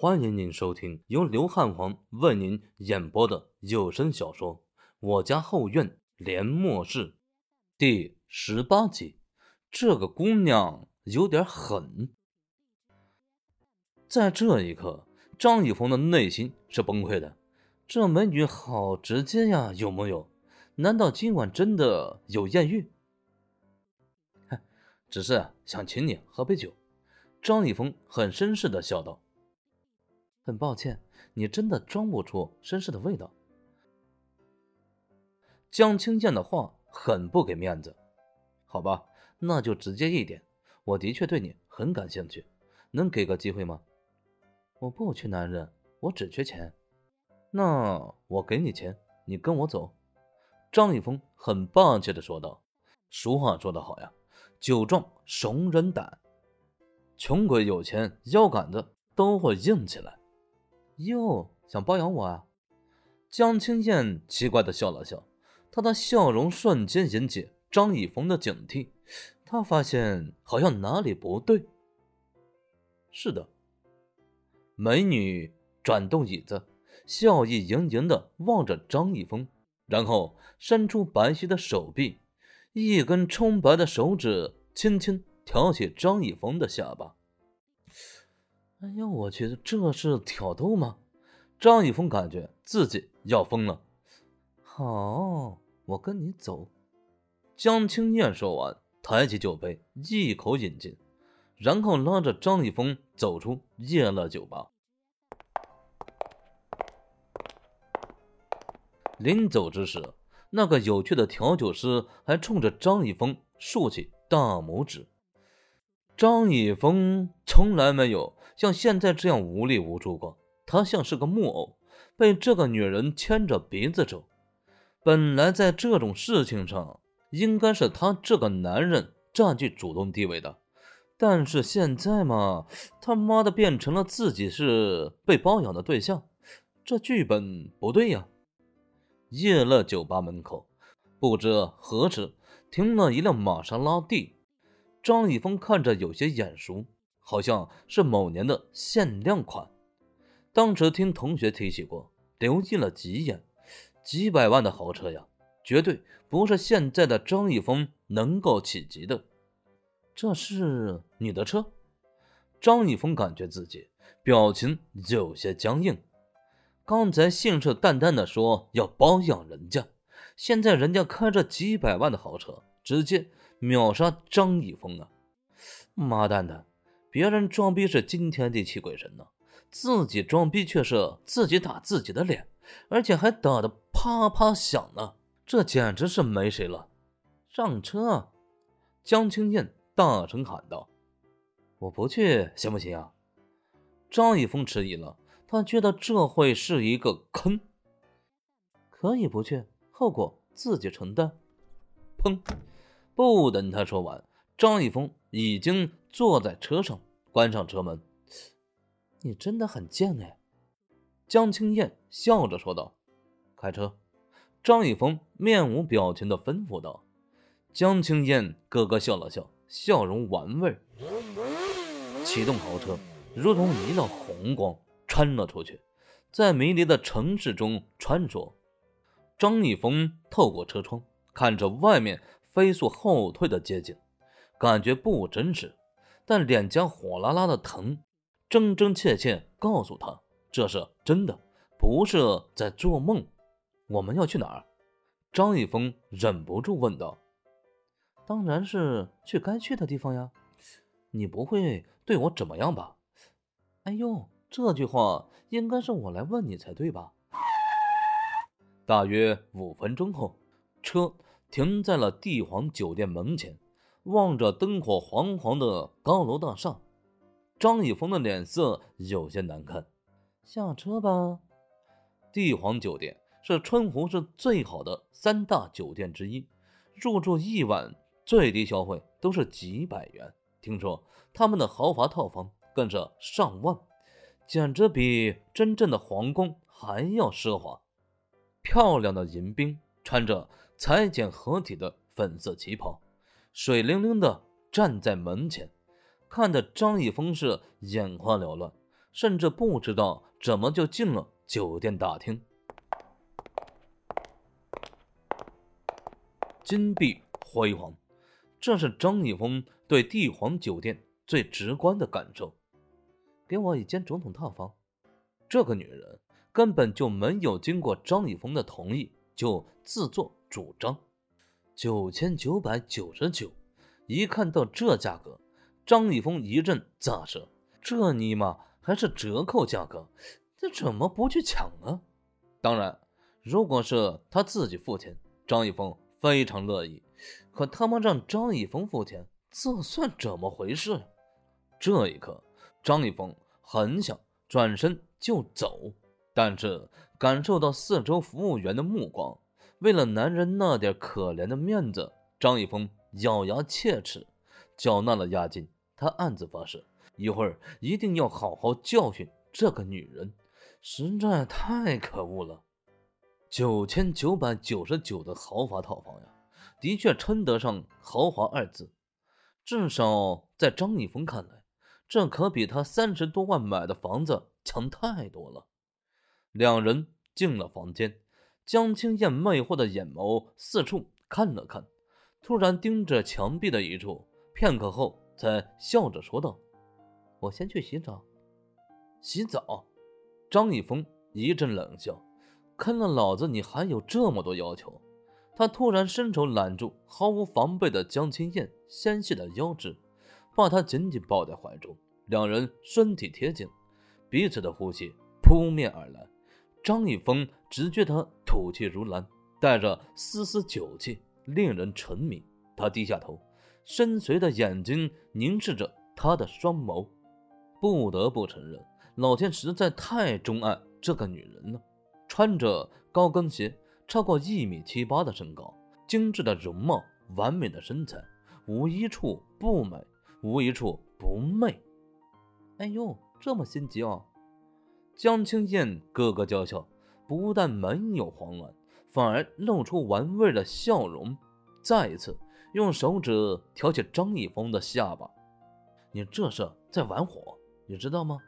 欢迎您收听由刘汉皇为您演播的有声小说《我家后院连末世》第十八集。这个姑娘有点狠。在这一刻，张以峰的内心是崩溃的。这美女好直接呀，有木有？难道今晚真的有艳遇？哼，只是想请你喝杯酒。张以峰很绅士的笑道。很抱歉，你真的装不出绅士的味道。江清燕的话很不给面子，好吧，那就直接一点。我的确对你很感兴趣，能给个机会吗？我不缺男人，我只缺钱。那我给你钱，你跟我走。张一峰很霸气的说道：“俗话说得好呀，酒壮怂人胆。穷鬼有钱，腰杆子都会硬起来。”哟，想包养我啊？江青燕奇怪的笑了笑，她的笑容瞬间引起张以峰的警惕。他发现好像哪里不对。是的，美女转动椅子，笑意盈盈的望着张一峰，然后伸出白皙的手臂，一根葱白的手指轻轻挑起张一峰的下巴。哎呦，我去，这是挑逗吗？张一峰感觉自己要疯了。好，我跟你走。江青燕说完，抬起酒杯，一口饮尽，然后拉着张一峰走出夜乐酒吧。临走之时，那个有趣的调酒师还冲着张一峰竖起大拇指。张一峰从来没有。像现在这样无力无助过，他像是个木偶，被这个女人牵着鼻子走。本来在这种事情上，应该是他这个男人占据主动地位的，但是现在嘛，他妈的变成了自己是被包养的对象，这剧本不对呀！夜乐酒吧门口，不知何时停了一辆玛莎拉蒂，张一峰看着有些眼熟。好像是某年的限量款，当时听同学提起过，留意了几眼，几百万的豪车呀，绝对不是现在的张一峰能够企及的。这是你的车？张一峰感觉自己表情有些僵硬，刚才信誓旦旦的说要包养人家，现在人家开着几百万的豪车，直接秒杀张一峰啊！妈蛋的！别人装逼是惊天地泣鬼神的，自己装逼却是自己打自己的脸，而且还打得啪啪响呢，这简直是没谁了！上车！江青燕大声喊道：“我不去，行不行啊？”张一峰迟疑了，他觉得这会是一个坑。可以不去，后果自己承担。砰！不等他说完。张一峰已经坐在车上，关上车门。你真的很贱哎！江青燕笑着说道。开车。张一峰面无表情的吩咐道。江青燕咯咯笑了笑，笑容玩味。启动豪车，如同一道红光穿了出去，在迷离的城市中穿梭。张一峰透过车窗看着外面飞速后退的街景。感觉不真实，但脸颊火辣辣的疼，真真切切告诉他这是真的，不是在做梦。我们要去哪儿？张一峰忍不住问道。当然是去该去的地方呀。你不会对我怎么样吧？哎呦，这句话应该是我来问你才对吧？大约五分钟后，车停在了帝皇酒店门前。望着灯火黄黄的高楼大厦，张以峰的脸色有些难看。下车吧。帝皇酒店是春湖市最好的三大酒店之一，入住一晚最低消费都是几百元。听说他们的豪华套房更是上万，简直比真正的皇宫还要奢华。漂亮的迎宾穿着裁剪合体的粉色旗袍。水灵灵的站在门前，看得张一峰是眼花缭乱，甚至不知道怎么就进了酒店大厅。金碧辉煌，这是张一峰对帝皇酒店最直观的感受。给我一间总统套房。这个女人根本就没有经过张一峰的同意就自作主张，九千九百九十九。一看到这价格，张一峰一阵咋舌。这尼玛还是折扣价格，这怎么不去抢呢？当然，如果是他自己付钱，张一峰。非常乐意，可他妈让张一峰付钱，这算怎么回事？这一刻，张一峰很想转身就走，但是感受到四周服务员的目光，为了男人那点可怜的面子，张一峰咬牙切齿，缴纳了押金。他暗自发誓，一会儿一定要好好教训这个女人，实在太可恶了。九千九百九十九的豪华套房呀，的确称得上豪华二字。至少在张一峰看来，这可比他三十多万买的房子强太多了。两人进了房间，江青燕魅惑的眼眸四处看了看，突然盯着墙壁的一处，片刻后才笑着说道：“我先去洗澡。”洗澡？张一峰一阵冷笑。坑了老子！你还有这么多要求？他突然伸手揽住毫无防备的江青燕纤细的腰肢，把她紧紧抱在怀中。两人身体贴近，彼此的呼吸扑面而来。张一峰只觉得吐气如兰，带着丝丝酒气，令人沉迷。他低下头，深邃的眼睛凝视着他的双眸。不得不承认，老天实在太钟爱这个女人了。穿着高跟鞋，超过一米七八的身高，精致的容貌，完美的身材，无一处不美，无一处不媚。哎呦，这么心急啊！江青燕咯咯娇笑，不但没有慌乱，反而露出玩味的笑容，再一次用手指挑起张一峰的下巴：“你这是在玩火，你知道吗？”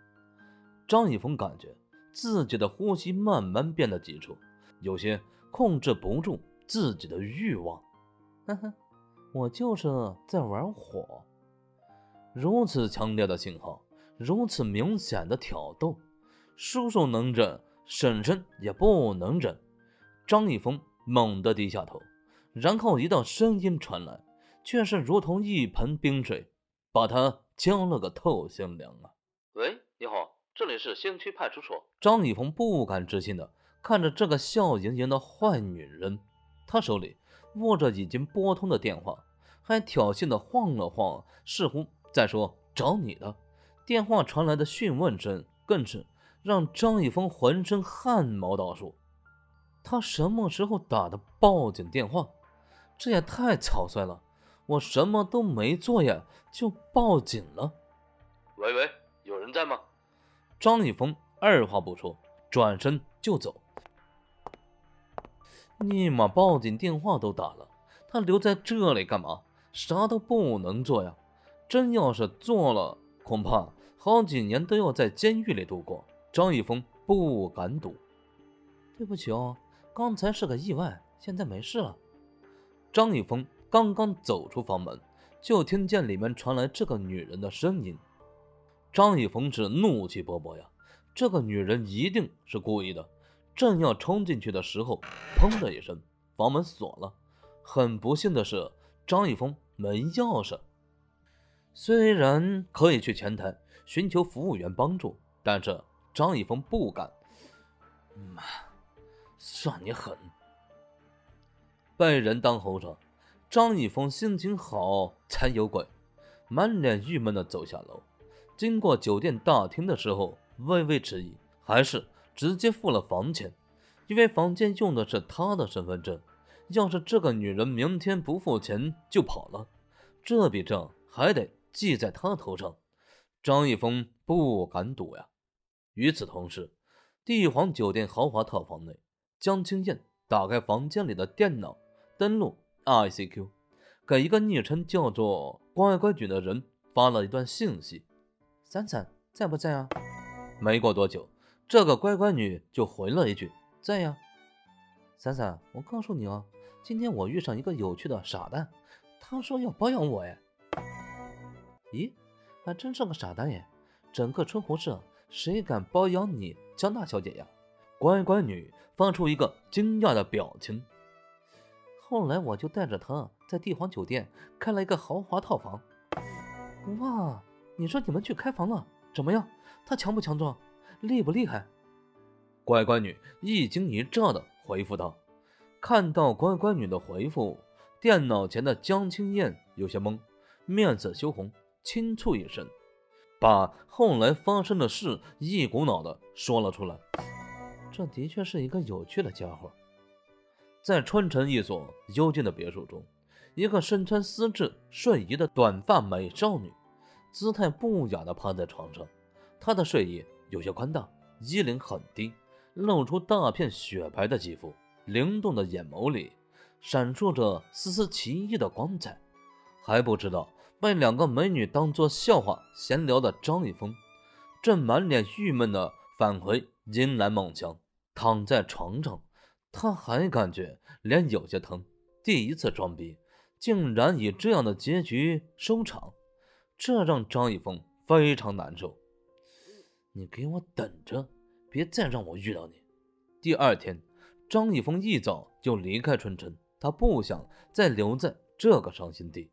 张一峰感觉。自己的呼吸慢慢变得急促，有些控制不住自己的欲望。呵呵，我就是在玩火。如此强烈的信号，如此明显的挑逗，叔叔能忍，婶婶也不能忍。张一峰猛地低下头，然后一道声音传来，却是如同一盆冰水，把他浇了个透心凉啊！喂，你好。这里是新区派出所。张一峰不敢置信的看着这个笑盈盈的坏女人，他手里握着已经拨通的电话，还挑衅的晃了晃，似乎在说“找你的”。电话传来的讯问声更是让张一峰浑身汗毛倒竖。他什么时候打的报警电话？这也太草率了！我什么都没做呀，就报警了？喂喂，有人在吗？张一峰二话不说，转身就走。尼玛，报警电话都打了，他留在这里干嘛？啥都不能做呀！真要是做了，恐怕好几年都要在监狱里度过。张一峰不敢赌。对不起哦，刚才是个意外，现在没事了。张一峰刚刚走出房门，就听见里面传来这个女人的声音。张一峰是怒气勃勃呀，这个女人一定是故意的。正要冲进去的时候，砰的一声，房门锁了。很不幸的是，张一峰没钥匙。虽然可以去前台寻求服务员帮助，但是张一峰不敢。妈，算你狠！被人当猴耍，张一峰心情好才有鬼，满脸郁闷的走下楼。经过酒店大厅的时候，微微迟疑，还是直接付了房钱，因为房间用的是他的身份证。要是这个女人明天不付钱就跑了，这笔账还得记在他头上。张一峰不敢赌呀。与此同时，帝皇酒店豪华套房内，江青燕打开房间里的电脑，登录 ICQ，给一个昵称叫做“乖乖女”的人发了一段信息。三三在不在啊？没过多久，这个乖乖女就回了一句：“在呀。”三三，我告诉你哦，今天我遇上一个有趣的傻蛋，他说要包养我哎。咦，还真是个傻蛋耶！整个春湖社谁敢包养你江大小姐呀？乖乖女发出一个惊讶的表情。后来我就带着她在帝皇酒店开了一个豪华套房。哇，你说你们去开房了，怎么样？他强不强壮？厉不厉害？乖乖女一惊一乍的回复道。看到乖乖女的回复，电脑前的江青燕有些懵，面色羞红，轻蹙一声，把后来发生的事一股脑的说了出来。这的确是一个有趣的家伙。在川城一所幽静的别墅中，一个身穿丝质睡衣的短发美少女，姿态不雅的趴在床上。她的睡衣有些宽大，衣领很低，露出大片雪白的肌肤，灵动的眼眸里闪烁着丝丝奇异的光彩。还不知道被两个美女当作笑话闲聊的张一峰，正满脸郁闷地返回阴兰梦乡，躺在床上。他还感觉脸有些疼，第一次装逼竟然以这样的结局收场，这让张一峰非常难受。你给我等着，别再让我遇到你！第二天，张一峰一早就离开春城，他不想再留在这个伤心地。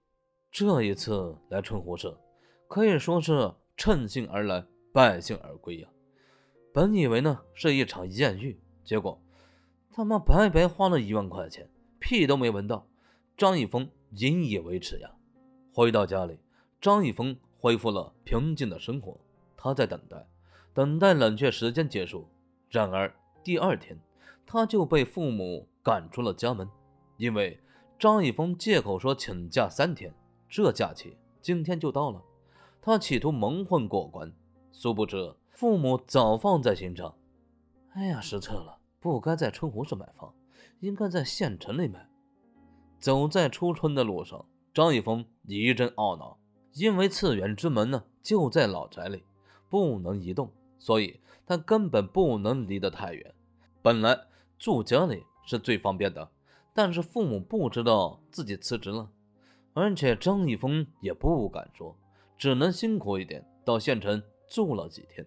这一次来春湖社，可以说是趁兴而来，败兴而归呀。本以为呢是一场艳遇，结果。他妈白白花了一万块钱，屁都没闻到。张一峰引以为耻呀。回到家里，张一峰恢复了平静的生活。他在等待，等待冷却时间结束。然而第二天，他就被父母赶出了家门，因为张一峰借口说请假三天，这假期今天就到了。他企图蒙混过关，殊不知父母早放在心上。哎呀，失策了。不该在春湖市买房，应该在县城里买。走在初春的路上，张一峰一阵懊恼，因为次元之门呢就在老宅里，不能移动，所以他根本不能离得太远。本来住家里是最方便的，但是父母不知道自己辞职了，而且张一峰也不敢说，只能辛苦一点到县城住了几天。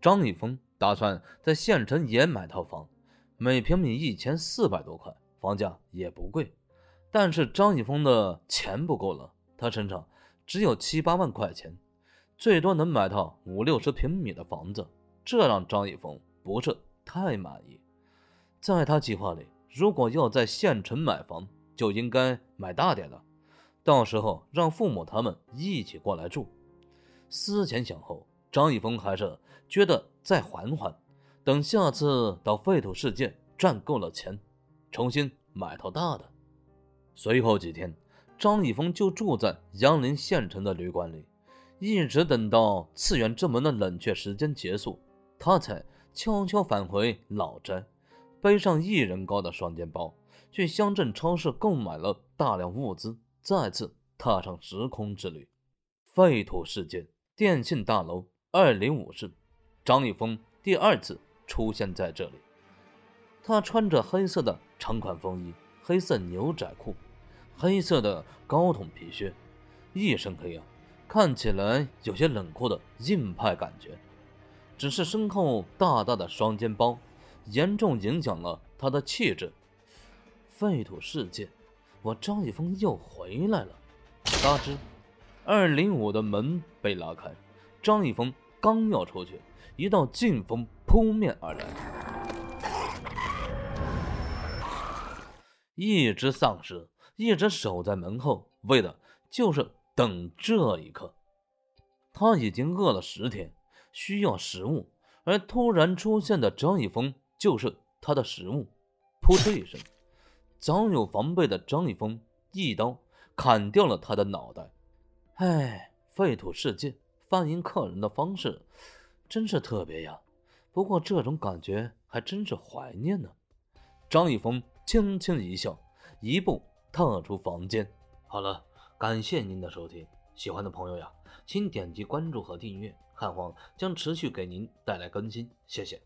张一峰。打算在县城也买套房，每平米一千四百多块，房价也不贵。但是张一峰的钱不够了，他身上只有七八万块钱，最多能买套五六十平米的房子，这让张一峰不是太满意。在他计划里，如果要在县城买房，就应该买大点的，到时候让父母他们一起过来住。思前想后，张一峰还是觉得。再缓缓，等下次到废土世界赚够了钱，重新买套大的。随后几天，张一峰就住在杨林县城的旅馆里，一直等到次元之门的冷却时间结束，他才悄悄返回老宅，背上一人高的双肩包，去乡镇超市购买了大量物资，再次踏上时空之旅。废土世界电信大楼二零五室。张一峰第二次出现在这里，他穿着黑色的长款风衣、黑色牛仔裤、黑色的高筒皮靴，一身黑啊，看起来有些冷酷的硬派感觉。只是身后大大的双肩包，严重影响了他的气质。废土世界，我张一峰又回来了。嘎吱，二零五的门被拉开，张一峰刚要出去。一道劲风扑面而来，一只丧尸一直守在门后，为的就是等这一刻。他已经饿了十天，需要食物，而突然出现的张一峰就是他的食物。扑哧一声，早有防备的张一峰一刀砍掉了他的脑袋。哎，废土世界欢迎客人的方式。真是特别呀，不过这种感觉还真是怀念呢。张一峰轻轻一笑，一步踏出房间。好了，感谢您的收听，喜欢的朋友呀，请点击关注和订阅，汉皇将持续给您带来更新，谢谢。